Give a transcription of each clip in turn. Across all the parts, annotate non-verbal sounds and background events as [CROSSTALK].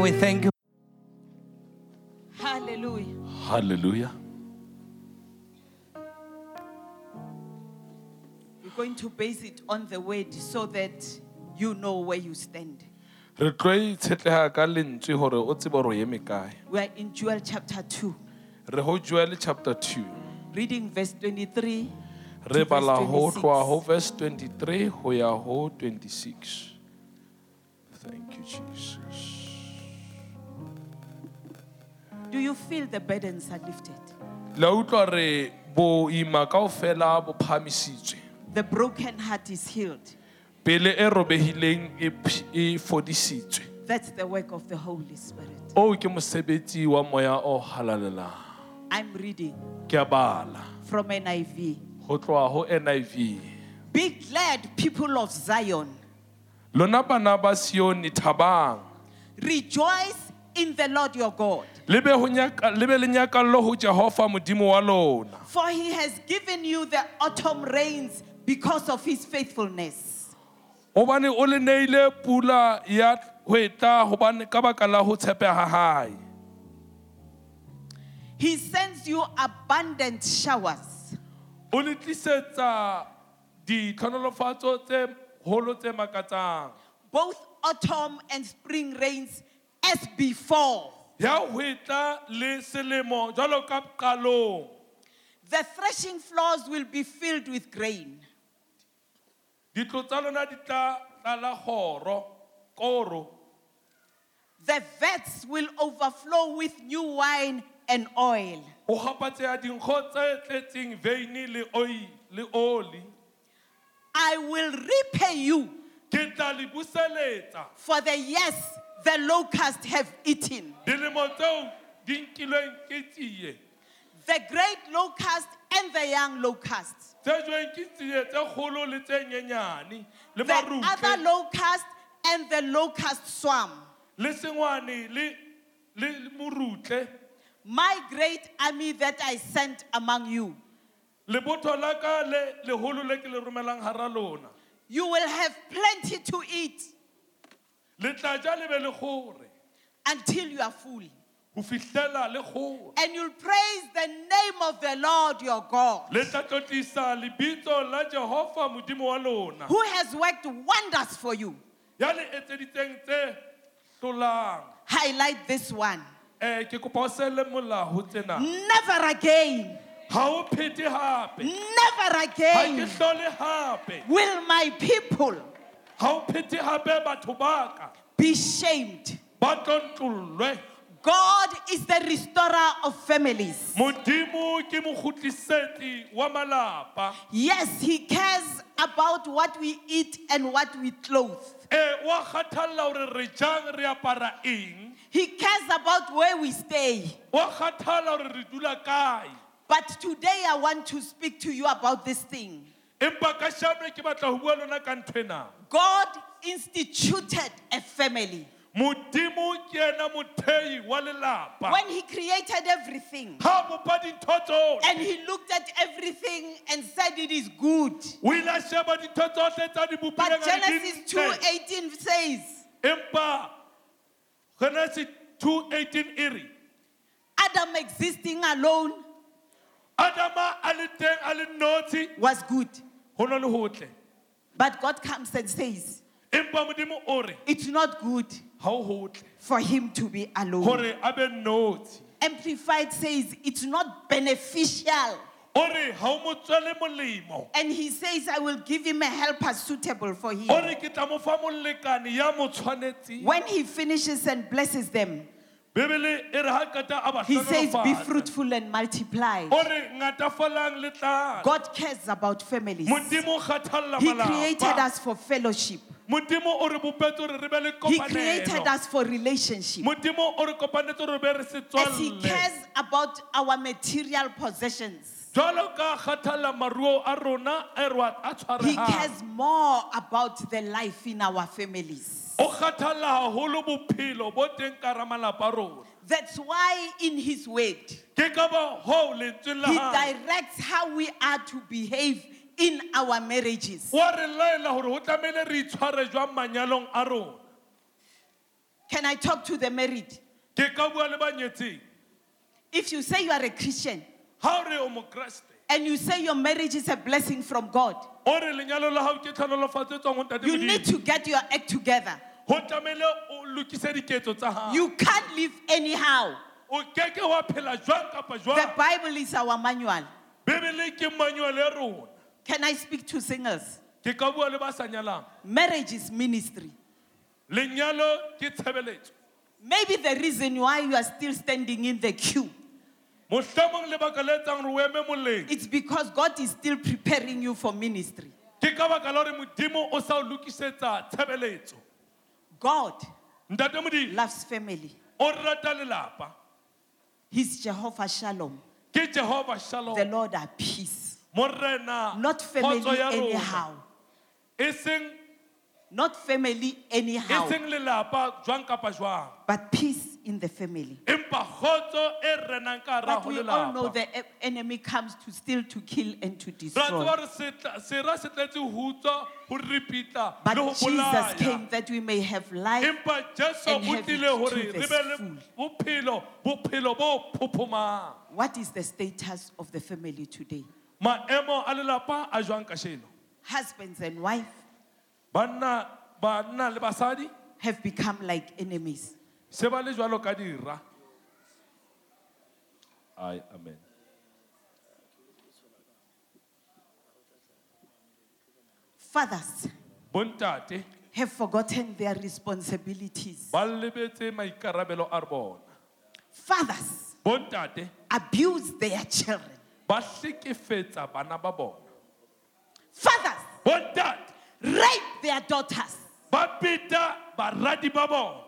We thank you. Hallelujah. Hallelujah. We're going to base it on the word so that you know where you stand. Re tlo itshetleha ka lentswe hore o tsebe hore o eme kae. We are in Joel chapter 2, Re ho Joel chapter 2. reading verse 23. Re to verse bala 26. tloha ho verse 23 ho ya ho 26. Thank you Jesus. Do you feel the burdens are lifted? La utlwa re boima kaofela bo phamisitswe. The broken heart is healed. Pele e robehileng e ph- e fodisitswe. That's the work of the Holy Spirit. O ke mosebetsi wa moya o halalelang. I'm reading Ke a bala from NIV. ho tloha ho NIV. Be glad, people of Zion. Lona bana ba Sione thabang. Rejoice in the Lord your God, Le be ho nyaka le be le nyakallo ho Jehova modimo wa lona. for he has given you the autumn rains because of his faithfulness. Hobane o le neile pula ya hweta hobane ka baka la ho tshepeha ha hae. He sends you abundant showers. O le tlisetsa ditlhonolofatso tse holo tse makatsang. both autumn and spring rains as before. Ya hweta le selemo jwalo ka qalong. The threshing floors will be filled with grain. Ditlo tsa lona di tla tlala kgoro, koro. The vats will overflow with new wine and oil. O hapatseha dinkgo tse tletseng veine le oil le oli. I will repay you Ke tla le buseletsa for the years the locusts have eaten. dilemo tseo di nkilweng ke tsie. The great locust and the young locust. Tse jweng ke tsie tse kgolo le tse nyenyane le The other locust and the locust swarm. le sengwane le le. My great army that I sent among you. Lebotho la ka le leholo le ke le romelang hara lona. You will have plenty to eat Le tla ja le be le kgore until you are full. ho fihlela le kgore. And you'll praise the name of the Lord your God, Le tla tlotlisa lebitso la Jehova modimo wa lona. who has worked wonders for you. Ya le etseditseng tse hlolang. Highlight this one. Eh ke kopa o selle molao tsena. Never again, Ha o phete hape. never Ha ke again hlole hape. will my people Ha o phete hape batho ba be shamed. God is the restorer of families. Modimo ke mokgutlisetsi wa malapa. Yes, He cares about what we eat and what we clothe. Wa kgathalla hore re jang re apara eng. He cares about where we stay. Wa kgathalla hore re dula kae. But today I want to speak to you about this thing. Empa ka shame ke batla ho bua le lona ka nthwena. God instituted a family. Modimo ke yena mothehi wa lelapa. When He created everything Ha bopa dintho tsohle. and He looked at everything and said it is good. O ile a sheba dintho tsohle tsa But bopileng a re di Genesis ntle. 2:18 says, Empa Genesis 2:18 re Adam existing alone Adama was good. ho na le hotle. But God comes and says, Empa modimo o re it's not good for him to be alone. hore a be notshe. Amplified says, it's not beneficial. O re ha o mo tswele molemo. And he says, I will give him a helper suitable for him. O re ke tla mo fa molekane ya mo tshwanetseng. When he finishes and blesses them, Bebele re ha qeta a ba he says, Be fruitful and multiply. O re ngatafalang le tlala. God cares about families. Modimo o kgathalla He created us for fellowship, Modimo o re bopetse hore re be le He created us for relationship. Modimo o re kopanetse hore re be re se As He cares about our material possessions, Jwalo ka kgathalla maruo a rona re wa- a He cares more about the life in our families. O kgathalla haholo bophelo bo teng ka hara malapa a rona. That's why in His Word, Ke ka ba hoo lentsweng He directs how we are to behave in our marriages. Wa re laela hore ho tlamehile re itshware jwang manyalong a rona. Can I talk to the married? ke ka bua le ba nyetseng If you say you are a Christian ha o re and you say your marriage is a blessing from God, o re lenyalo la hao ke tlhonolofatso tswang ho ntate you need to get your act together. Ho tlamehile o lokise diketso tsa hao You can't live anyhow. o keke wa phela jwang kapa The jwang Bible is our manual. bebele ke manual ya rona Can I speak to singers? ke ka bua le ba sa nyalang Marriage is ministry. lenyalo ke tshebeletso Maybe the reason why you are still standing in the queue, mohlomong lebaka le etsang re o eme moleng it's because God is still preparing you for ministry. ke ka baka la gore modimo o sa o lokisetsa tshebeletso God ntate modimo loves family. o rata lelapa He's Jehovah Shalom, ke jehova the shalom Lord our peace. morena Not family kgotso ya rona. anyhow. e seng Not family e anyhow, seng lelapa jwang kapa jwang but peace in the family. empa kgotso e renang ka hara But ho we all know lelapa the e- enemy comes to steal, to kill, and to ra destroy. tseba re setla- sera se tletse ho ho ripitla But le ho Jesus bolaya came that we may have life. empa jesu and o have it hore to re the be le full. bophelo bophelo bo phophomang What is the status of the family today? maemo a lelapa a jwang kasheno Husbands and wife banna banna le basadi have become like enemies. Se ba le jwalo ka dira ai amen Fathers bontate have forgotten their responsibilities. ba lebetse maikarabelo a bona Fathers bontate abuse their children. ba hlekefetsa bana ba bona Fathers bontate rape their daughters. ba peta baradi ba bona makashatabush ukadabahai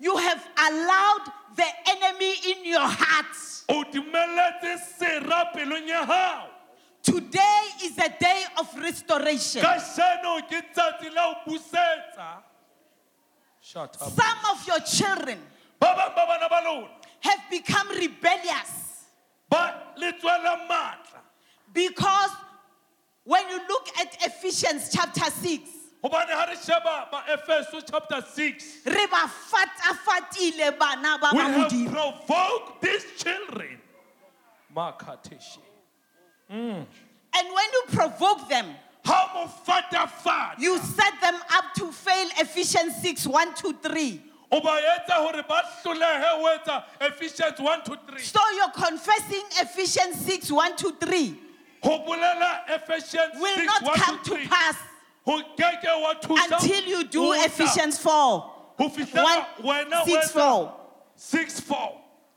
You have allowed the enemy in your hearts. o dumeletse sera pelong ya hao. Today is a day of restoration. kasheno ke tsatsi la ho busetsa Shut up. Some of your children ba bang ba bana ba lona have become rebellious. Ba le tswela because when you look at Ephesians chapter 6, gobane ga re sheba maefeso chapter 6 re ba fatafatile bana ba we ba have Modimo. provoked these children. Makateshe. Mm. And when you provoke them, ha mo fatafata you set them up to fail Ephesians 6 1 to 3. ba etsa gore ba hlolehe ho etsa ephesians 1 to 3 So you're confessing Ephesians 6 1 to 3 go bolela ephesians will 6 not 1 come to to 3 pass go keke wa thusa until you do. Ephesians 4 ho fihlela 1 wena 6 4. 6 4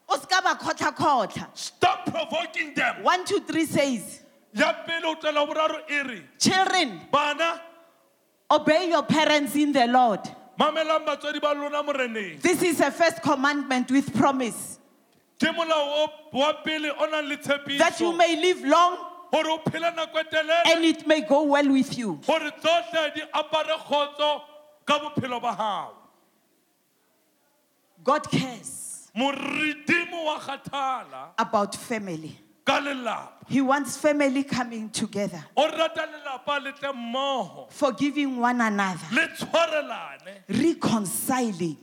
O ska ba kgotla kgotla. stop provoking them 1 to 3 says, ya pele o tlela boraro re Children, obey your parents in the Lord. mamelang batswadi ba lona moreneng This is a first commandment with promise ke molao o- wa pele o nang le that you may live long gore o phele nako telele and it may go well with you. gore tsohle di apare kgotso ka bophelo ba gago God cares moredimo wa kgathala about family. He wants family coming together, o rata lelapa le tle mmogo forgiving one another, reconciling,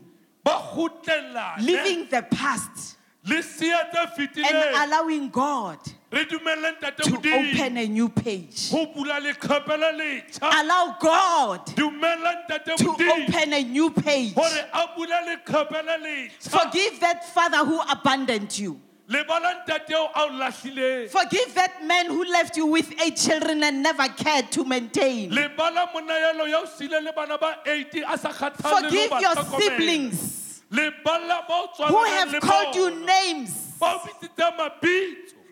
leaving the past, le sia tse and allowing God re dumeleng tate to open a new page. go bula leqhepe le letšha Allow God to open a new page. gore a bula leqhepe le letšha Forgive that father who abandoned you. lebalang tate eo a o lahlileng Forgive that man who left you with eight children and never cared to maintain. lebala monayelo ya o sile le bana ba 80 a sa kgathale le Forgive your siblings lebala ba o who have called you names.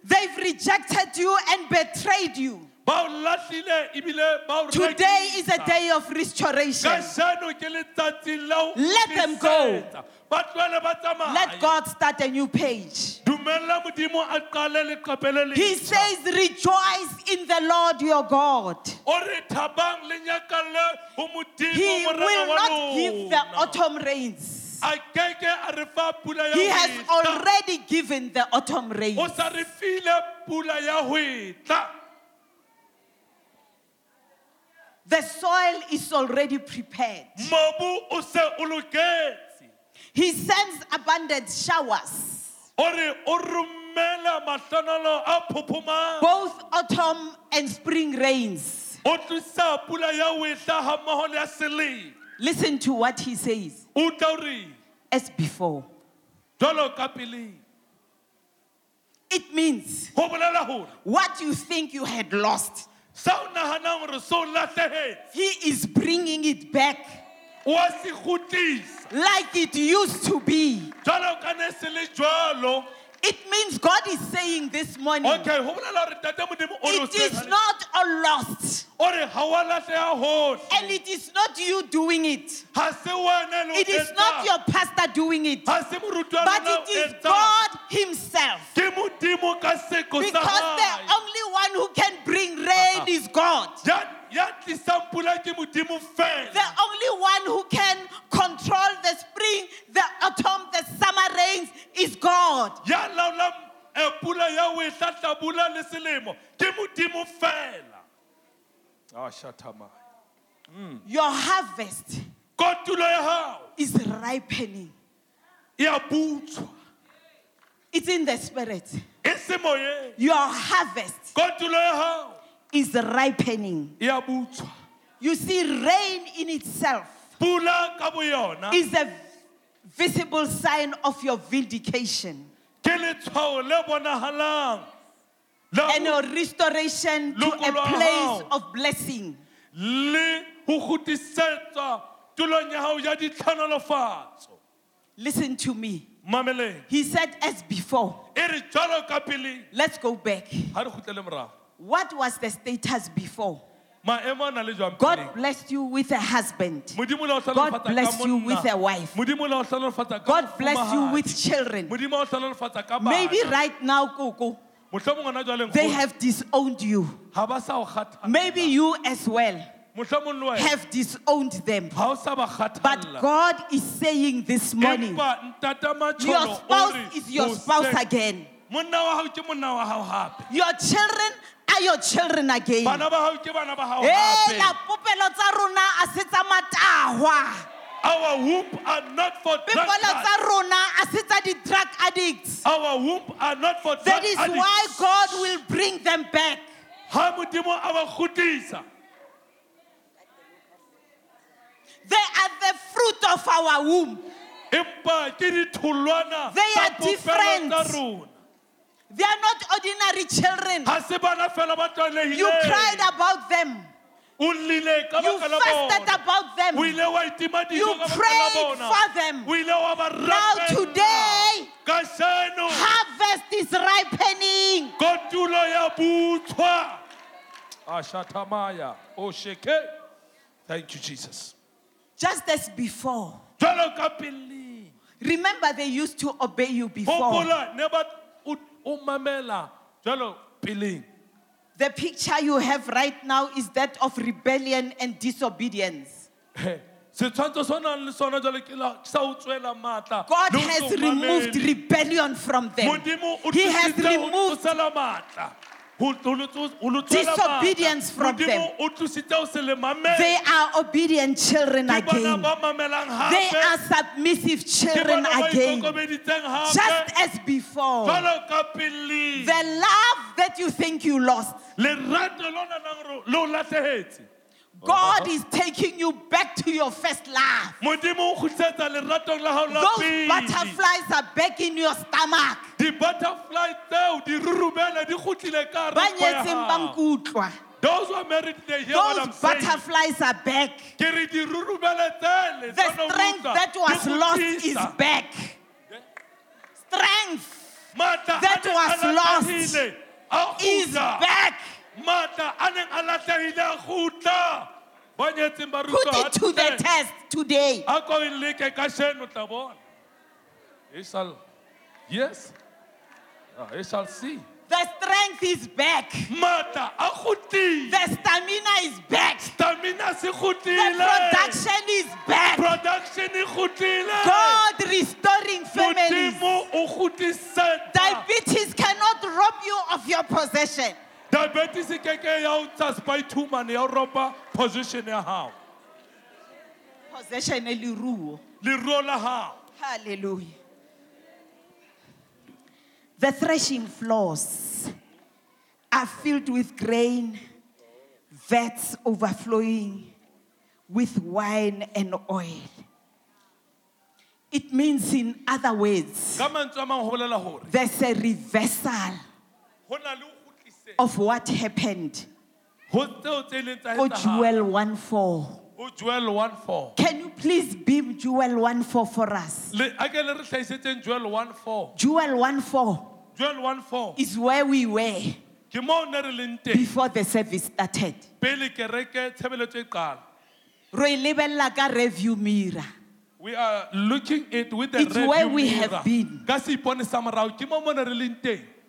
Ba o bitsitse mabitso They've rejected you and betrayed you. ba o lahlile ebile ba o Today is a day of restoration. kajeno ke letsatsi la ho Let them go. kgutlisetsa. ba tlohele ba tsamaye. Let God start a new page. dumella modimo a qale leqepe le He says, Rejoice in the Lord your God. o re thabang le nyakalle ho modimo He will not give the autumn rains. A keke a re fa pula ya He has already given the autumn rains. sa re file pula ya ho etla The soil is already prepared. mobu o se o loketse. He sends abundant showers, o re o romela mahlanolo a phuphumang. Both autumn and spring rains. o tlisa pula ya wehla hammoho le ya selemo. Listen to what he says. o tla o re as before. jwalo ka peleng It means go bolela gore what you think you had lost, sa o naganang gore se o latlhegetse he is bringing it back. Wa se gotlisa like it used to be. Jwalo ka ne se le jwalo It means God is saying this morning, okay go bolela gore tate modimo o re o it is not a lost. o re ga wa latlhega gotlhe And it is not you doing it. ga se wena le o It is not your pastor doing it. ga se moruti wa But it is. God Himself. ke modimo ka seko sa Because the only one who can bring rain uh-huh. is God. ya ya tlisang pula ke modimo The only one who can control the spring, the autumn, the summer rains is God. ya laolang eh, pula ya wehla hlabula le selemo ke modimo fela shathama. Your harvest is ripening. It's in the spirit. Your harvest kotulo ya gago is ripening. You see, rain in itself pula ka boyona is a visible sign of your vindication ke letshwao le bonagalang la and your restoration to a place of blessing. le go gotisetswa tulong ya gago ya ditlhanolofatso Listen to me. He said, as before, re jalo ka peleng let's go back. ga re gotlele morago What was the status before? maemo a na le jwang God blessed you with a husband. modimo le o God hlalofatsa ka bless you with a wife. modimo le o hlalofatsa ka God bless you with children. modimo o hlalofatsa ka Maybe right now, Coco, mohlomong gona jwaleng they have disowned you. ga ba sa o kgathalla Maybe you as well mohlomong le wena have disowned them. ga o sa ba But God is saying this morning, your spouse is your spouse again. monna wa gago ke monna wa gago gape Your children are your children again. bana ba gago ke bana ba gago Hey, eh, gape la popelo tsa rona a se tsa matahwa. our womb are not for Popelo drunkards. tsa rona a se tsa di-drug addicts. our womb are not for That drug is addicts. why God will bring them back. ha modimo a ba godisa They are the fruit of our womb. empa ke ditholwana They tsa are popelo different. tsa rona They are not ordinary children. ga se bana fela ba You cried tlwaelegileng about them. o llile ka You baka la fasted bona about them. ile wa itima dijo You ka baka la prayed bona for them. o ile wa ba Now rapela. today, ka seno harvest is ripening. kotulo ya butswa ashatamaya osheke thank you jesus Just as before. jwalo ka peleng Remember, they used to obey you before. gopola ne ba o o mamela jwalo peleng The picture you have right now is that of rebellion and disobedience. He, setshwantsho se o nang le sona jwale ke la- sa o tswela maatla God has removed rebellion from them. He has removed tlosela maatla ho- ho le tso- ho le tswela Disobedience from them. o tlositse ho se le mamele They are obedient children again. They are submissive children again. Just as before. jwalo ka peleng The love that you think you lost, God uh-huh. is taking you back to your first love. modimo o kgutlisetsa leratong la hao la Those butterflies are back in your stomach. di-butterfly tseo di rurubele di kgutlile ka hara Ba nko ya nyetseng ba hao. nkutlwa. those who are married they hear what Those saying butterflies are back. ke re di rurubele tsele The strength that was lost is back. Strength that was lost is back. Matla a neng a latlhegile a kgutla ba nyetseng ba Put it to the test today. a ko e leke ka sheno tla bona e shall yes Ah, e shall see The strength is back. matla a kgutlile The stamina is back. stamina se The production is back. production God restoring families. Diabetes cannot rob you of your possession. Diabetes e ke ke ya o tsa spy tumor ya o ropa position ya hao Possession e leruo. leruo la hao Hallelujah. The threshing floors are filled with grain, vats overflowing with wine and oil. It means, in other words, ka mantswe a mangwe go bolela gore there's a reversal go na le go khutlise of what happened. go tseo tse leng tsa Oh. Joel 1 4. joel 1 4 Can you please beam Joel 1 4 for us? le a ke le re tlhaisetseng joel 1 4 Joel 1 4 joel 1 4 is where we were ke mo ne re leng teng before the service started. pele kereke tshebeletso qala Re lebella ka review mirror. we are looking it with the It's review where we mirror. have been.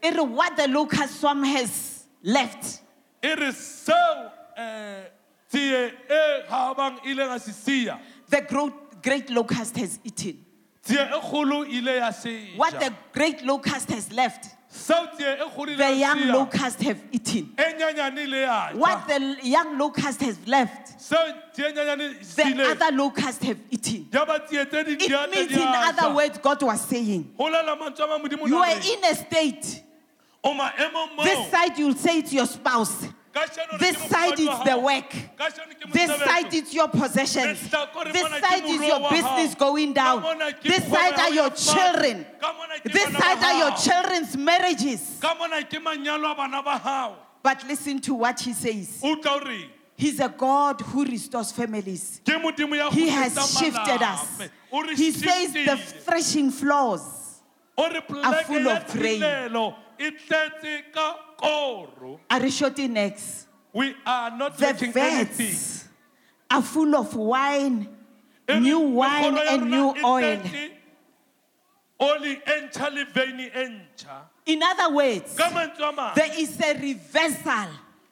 Ka seipone sa morao ke mo mo ne re leng teng It is what the locust swarm has left. e re seo um e gabang e ile ga se The gro- great locust has eaten. tsie kgolo ile ya se What the great locust has left, seo tsie kgolo ile the young locust have eaten. nyanyane ile ya ja. What the young locust has left, seo tsie nyanyane the other locust have eaten. ya ba tsie tse ding It di a tle means, in other words, God was saying, Go lela mantswe a mang Modimo you are in a state. This side, you'll say it's your spouse. This side is the work. This side is your possessions. This side is your business going down. This side are your children. Ka mona ke This side are your children's marriages. ka mona ke manyalo a bana ba hao But listen to what he says. o tla o reng He's a God who restores families. ke modimo ya He has shifted us. malape. O re He says the threshing floors are full of grain. Thilelo tletse ka koro are we are not The anything vats are full of wine, new wine and new oil. tletse oli ntšha le veine ntšha In other words, ka mantswe a mang there is a reversal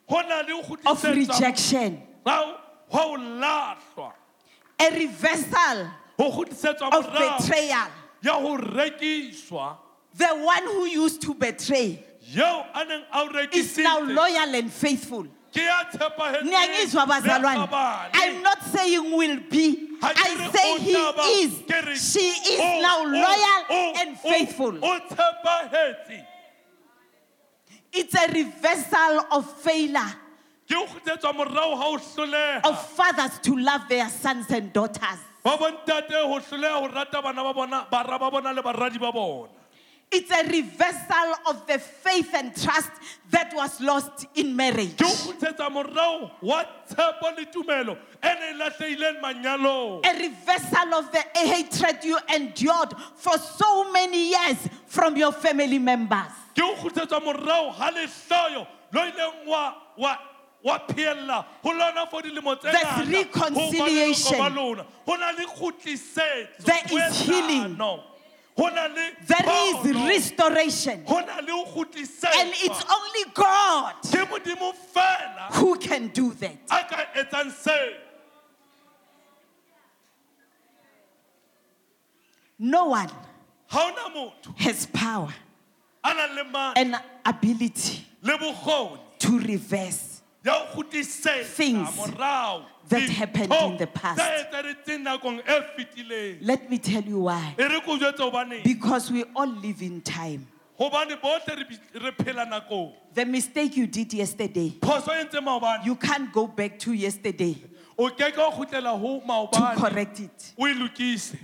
go na le go of rejection, go o lahlwa. A reversal of betrayal. Ya go rekiswa The one who used to betray yeo a neng a o is now rekisitse loyal and faithful. ke ya tshepagetseng bazalwane? I'm not saying will be. Ha ke I re say o he taba, is. re She is o- now o- loyal and o- faithful. o It's a reversal of failure ke o kgotsetswa morago ga o hlolega of fathers to love their sons and daughters. ba bontate go hlolega go rata bana ba bona bara ba bona le baradi ba bona It's a reversal of the faith and trust that was lost in marriage. ke o kgotsetsa morago wa tshepo le tumelo ne latlheileng manyalong A reversal of the hatred you endured for so many years from your family members. There's ngata, ho ba reconciliation. leloko ba lona. go na le kgutlisetso There is healing. There is restoration. go na le ho And it's only God ke modimo fela who can do that. a ka etsang seo No one ga ona motho has power a nang le maatla and ability to reverse. ya ho kgutlisetsa Things that happened in the past. tse etsahetseng nakong fetileng Let me tell you why. re ko jwetse hobaneng Because we all live in time. hobane bohle re bi- re phela nakong The mistake you did yesterday, phoso ntse maobane you can't go back to yesterday o keke wa kgutlela ho to correct it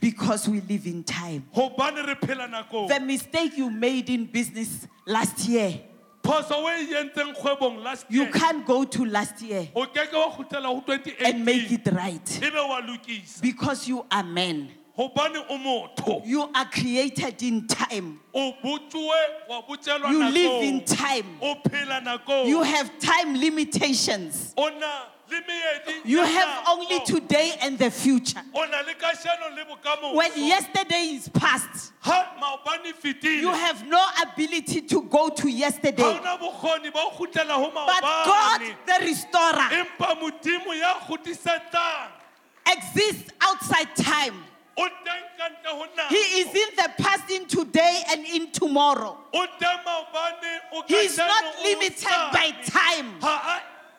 because we live in time. hobane re phela nakong The mistake you made in business last year, phoso o entseng kgwebong last you can't go to last year o keke wa kgutlela ho and make it right ebe wa lokisa because you are men. hobane o motho You are created in time. o botsuwe wa botshelwa You live in time. o phela nakong You have time limitations. O na le meedi You have only today and the future. o na le kasheno le bokamoso When yesterday is past, ha maobane fetile you have no ability to go to yesterday. ona bokgoni ba ho kgutlela ho But God, the restorer, empa modimo ya exists outside time. o teng ka ntle ho nako. He is in the past, in today, and in tomorrow. He teng maobane, o He's kajeno, not limited by time.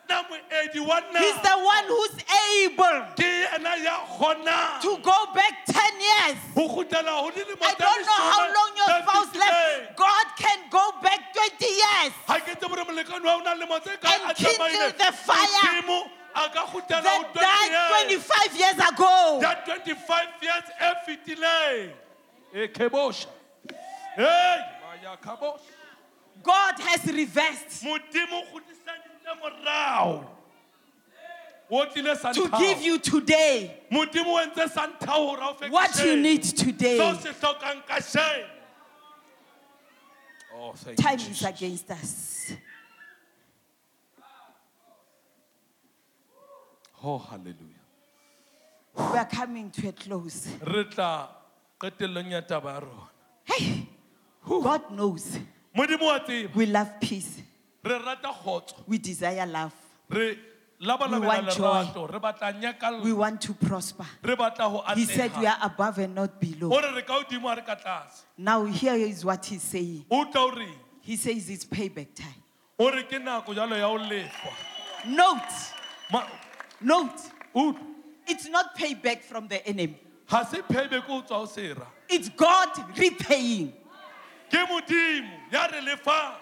Ha a na moedi wa He's the one who's able Ke yena ya kgonang to go back 10 years. ho kgutlela ho dilemo I don't know how long your tse spouse left. God can go back 20 years. Ha ke tsebe hore molekane wa hao o na le lemo tse kae And kindle the fire Modimo a ka kgutlela ho That died 25 years. ago. ya 25 years e fetileng. E Hey, maya kabosha God has reversed modimo o kgutliseditse morao o tlile to give you today modimo o entse santao hore a o fe what you need today. se hlokang kasheno oh thank Time is against us. oh hallelujah. We are coming to a close. re tla qetellong ya taba ya rona. Hey, God knows. Modimo wa tseba. We love peace. Re rata kgotso We desire love. re We labalabela want joy. lerato re batla We nyakalla want to prosper. re batla ho He said we atleha are above and not below. ore re ka hodimo ha re ka tlase Now, here is what he's saying. o tla o reng He says it's payback time. o ke nako jalo ya ho lefwa Note, Ma- note, it's not payback from the enemy. ha se payback ho tswa ho sera It's God repaying. ke modimo ya re lefang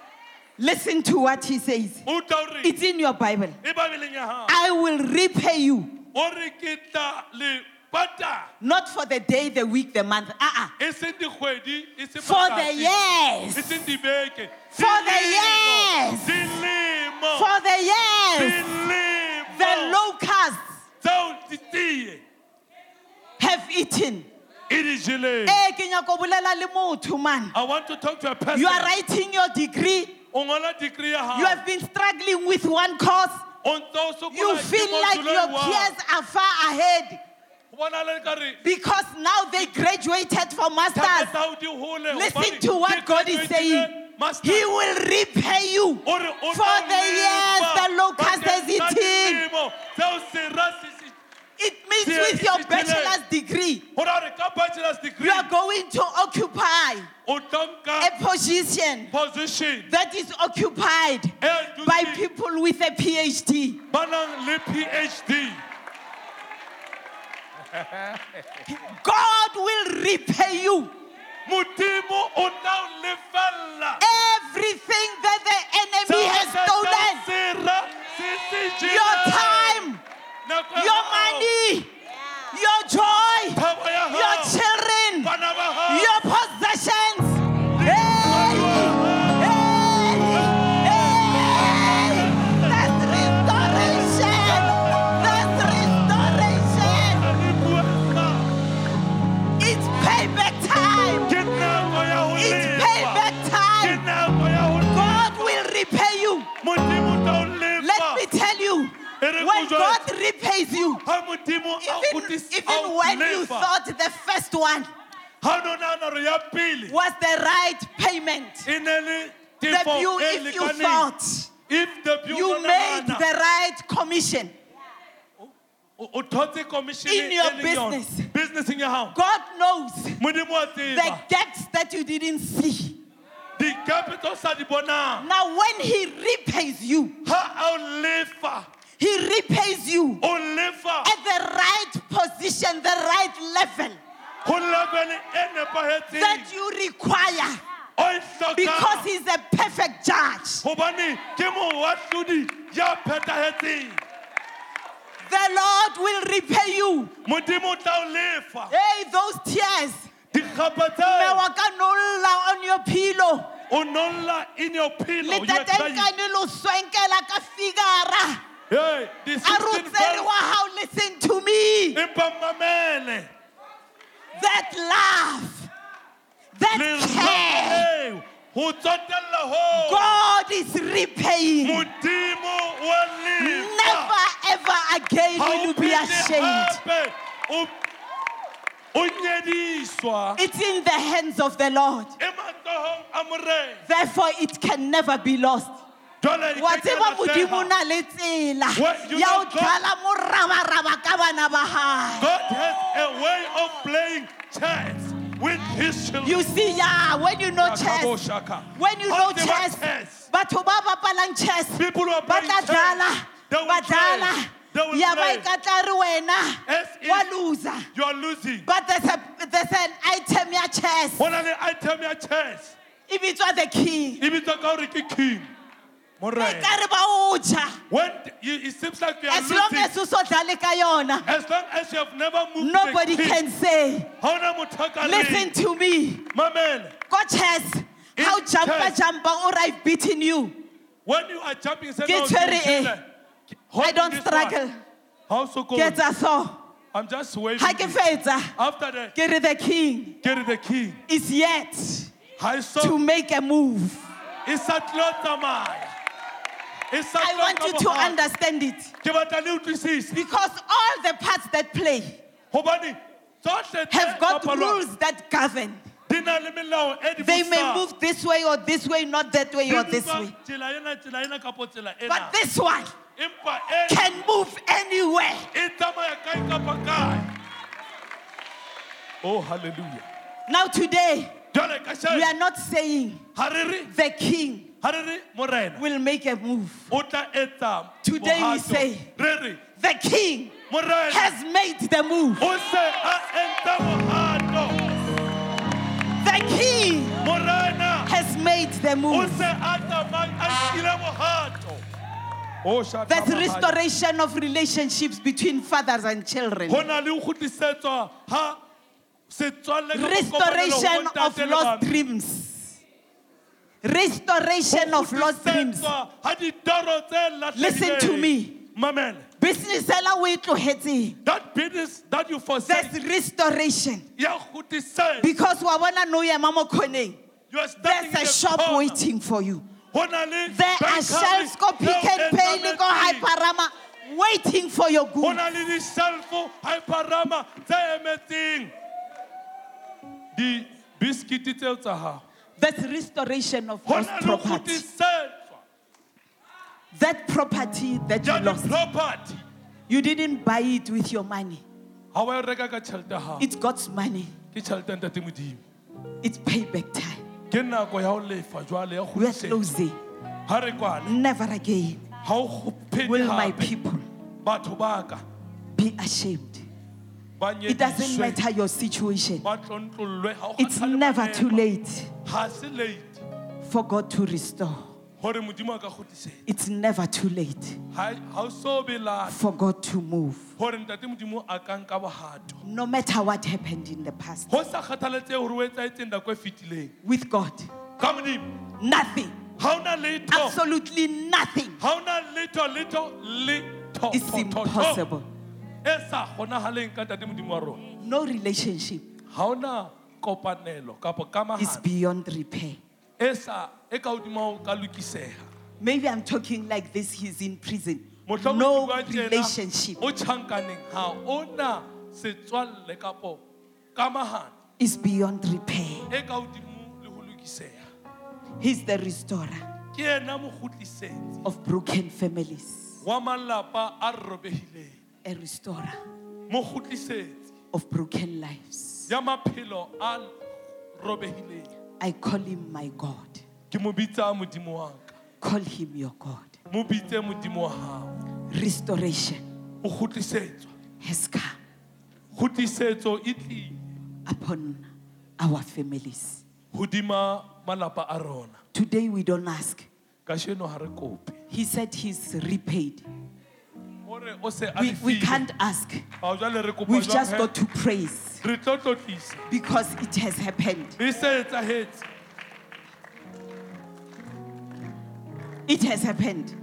Listen to what he says. o tla o reng It's in your Bible. babeleng ya hao I will repay you, o re ke tla le patala not for the day, the week, the month. Uh-uh. seng dikgwedi seng For the years. For the years. For the years. The locusts tseo di tie have eaten. Eh, ke nyaka ho bolela le motho, man. i want to talk to a person You are writing your degree. O ngola degree ya You have been struggling with one cause. o ntse o You feel like your peers are far ahead Ho bonahala ekare because now they graduated from masters. tsa hao di hole, Listen to what God is saying. master. He will repay you O re o for the years the locust has eaten. It means Dear, with your bachelor's degree, Ho ra re ka bachelor's degree you are going to occupy o tla nka a position position. that is occupied by people with a PhD. le phd [LAUGHS] God will repay you. Modimo o tla o lefella everything that the enemy has stolen. sera se se Your time, your hao, money, your joy, You, ha modimo a even, even when you thought the first one ha o no nahana hore ya pele. was the right payment, the view, if you thought the you made the right commission, o- o thotse commission In your yona. business. in your house. God knows the gaps that you didn't see. dikepe tse o sa di Now, when He repays you, ha a o lefa He repays you at the right position, the right level that you require because He's a perfect judge. gobane ke moahlodi ya phethagetseng The Lord will repay you. modimo o tla o lefa Hey, those tears. tse nolla on your pillow. o nolla in your pillow Le you are crying. tatenkane ka figara. Hey, the A 16 wa hao, listen to me. That love, that care, lerato leo ho tsotella ho God is repaying. modimo wa lefa Never ever again will you be ashamed. hape, o um, o nyediswa It's in the hands of the Lord. matsohong a morena Therefore, it can never be lost. Wa tseba modimo na le tsela you ya know o God- morabaraba ka bana ba gae has a way of playing chess with his children. you see yeah when you know chess when you know chess chess. batho ba bapalang chess People who are playing chess, they will play. They will ya ba play. ikatla wena You are losing. but there's, a, there's an item ya chess When an item ya chess, e bitswa the king e ka hore ke king. Morena. ka re ba o When you, it seems like you are as long losing, as o ka yona as long as you have never moved nobody the can say ha hona motho a ka reng, listen to me mamela go chess In how jumper chess. jumper or I've beaten you when you are jumping say Ke no, tshwere ke e. utlwile. Hold I don't this struggle one. Ha o sokole. ke etsa so I'm just waiting. ha ke fetsa After that, ke re the king get the king. is yet to make a move e sa tlo tsamaya. E sa I want you to understand it. Ke batla le utlwisise. because all the parts that play Hobane tsohle tse have got rules that govern. Di na le melao di they may move this way or this way not that way or this way. tsela ena tsela ena kapo tsela ena. but this one e eh. can move anywhere. Tsamaya kae kapa kae. Oh hallelujah. now today we are not saying ha re re the king ha re re morena. will make a move. O tla etsa Today we say- re re the king has made the move. o se a entse mohato. the king has made the move. se a tsamaya a nkile mohato. Shaka there's restoration of relationships between fathers and children. Ho na le ho kgutlisetswa ha setswalle le restoration of lost dreams restoration of lost dreams kgutlisetswa ha ditoro tse Listen to me. Mamela. business ela o e That business that you forsake, there's restoration ya kgutlisetswa. because wa bona no ema mo khoneng You are there's a shop corner. waiting for you Ho na le there are shelves account Pick n Pay tlametseng. hyperama waiting for your Ho goods na le di-shelfo hyperama tse emetseng di-biskiti tseo tsa there's restoration of lost na le ho property. that property that you lost. di-property you didn't buy it with your money. Ga wa reka ka tšhelete ya gago it's god's money. Ke tšhelete ya ntate modimo. It's payback time. Ke nako ya go lefa jwale ya we are kgodisetsa closing. Re kwale never again phete will my people batho be ashamed it doesn't matter your situation. Ba tlontlollwe ga o it's never too late. Ga se late. For god to restore. Gore modimo a ka kgodisetsa it's never too late. Ga o so belate for god to move. Gore ntate modimo a ka nka bogato no matter what happened in the past. Go sa kgathaletse gore o etsaetseng nako fetileng with god. Nothing. Ga o na letho. Absolutely nothing. Is tho, impossible e sa kgonagaleng ka ntate modimo wa rona. No relationship ga o na kopanelo kapo is kamagano beyond repair. e sa e ka hodimo ka lokisega maybe i'm talking like this he's in prison. Mohlomong no tjena, relationship o tjhankaneng ga o na setswalle kapo kamagano is beyond repair. e ka hodimo le go lokisega he's the restorer ke ena mogotlisetsi of broken families. wa malapa a robegileng a restorer of broken lives. Ya maphelo a robegileng i call him my god. Ke mo bitsa modimo wa ka. Call him your god. Mo bitse modimo wa gago restoration o has come e tlile. upon our families. Hodima malapa a rona. Today we don't ask. Ka sheno re kope. He said he's repaid. ore o se a we, we can't ask. Ao jwale re kopa we've just got to praise re tlo tlotlisa because it has happened. It has happened.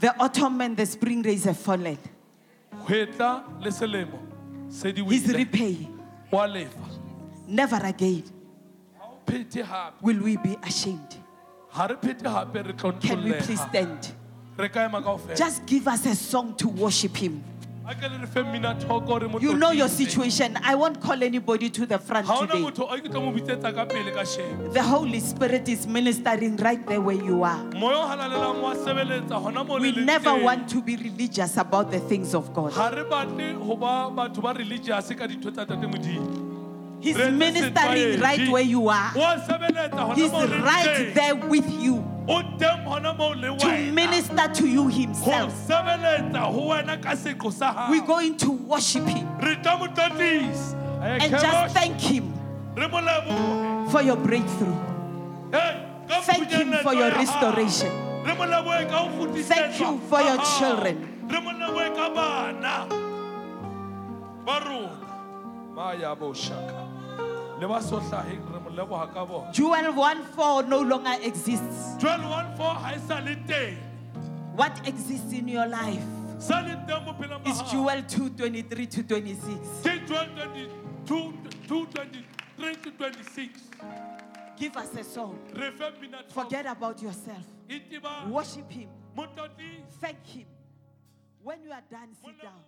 The autumn and the spring rains have fallen. Hwetla le selemo se di he's wele repaying wa lefa. Never again ha o phethe gape will we be ashamed. Ga re phethe gape re can we please stand re ka ema kao fela just give us a song to worship him a ke le re fe mmina thoko re mo You know your situation. I won't call anybody to the front today. motho o ke tlo mo bitsetsa ka pele ka shebe The Holy Spirit is ministering right there where you are. moya o halalelang wa sebeletsa hona mo We never want to be religious about the things of God. He's ministering right where you are. wa sebeletsa hona He's mo o leng right there with you. O teng hona mo o le to minister to you himself. sebeletsa ho wena ka seqo sa hao We're going to worship him. Re tla mo tlotlisa and just thank him re mo lebohe. for your breakthrough. Thank him for your restoration. re mo lebohe ka ho kgutlisetswa Thank you for your children. re mo lebohe ka bana. Ba rona maya boshaka le ba so hlaheng re mo leboha ka bona Joel 1 4 no longer exists. 1214 ha sa le teng What exists in your life sa le teng bophelong ba is. Joel 2 23 to 26. ke 1222 223 to 26 Give us a song. re fe mmina thoko. Forget about yourself. Worship him. Thank him. When you are done, sit down.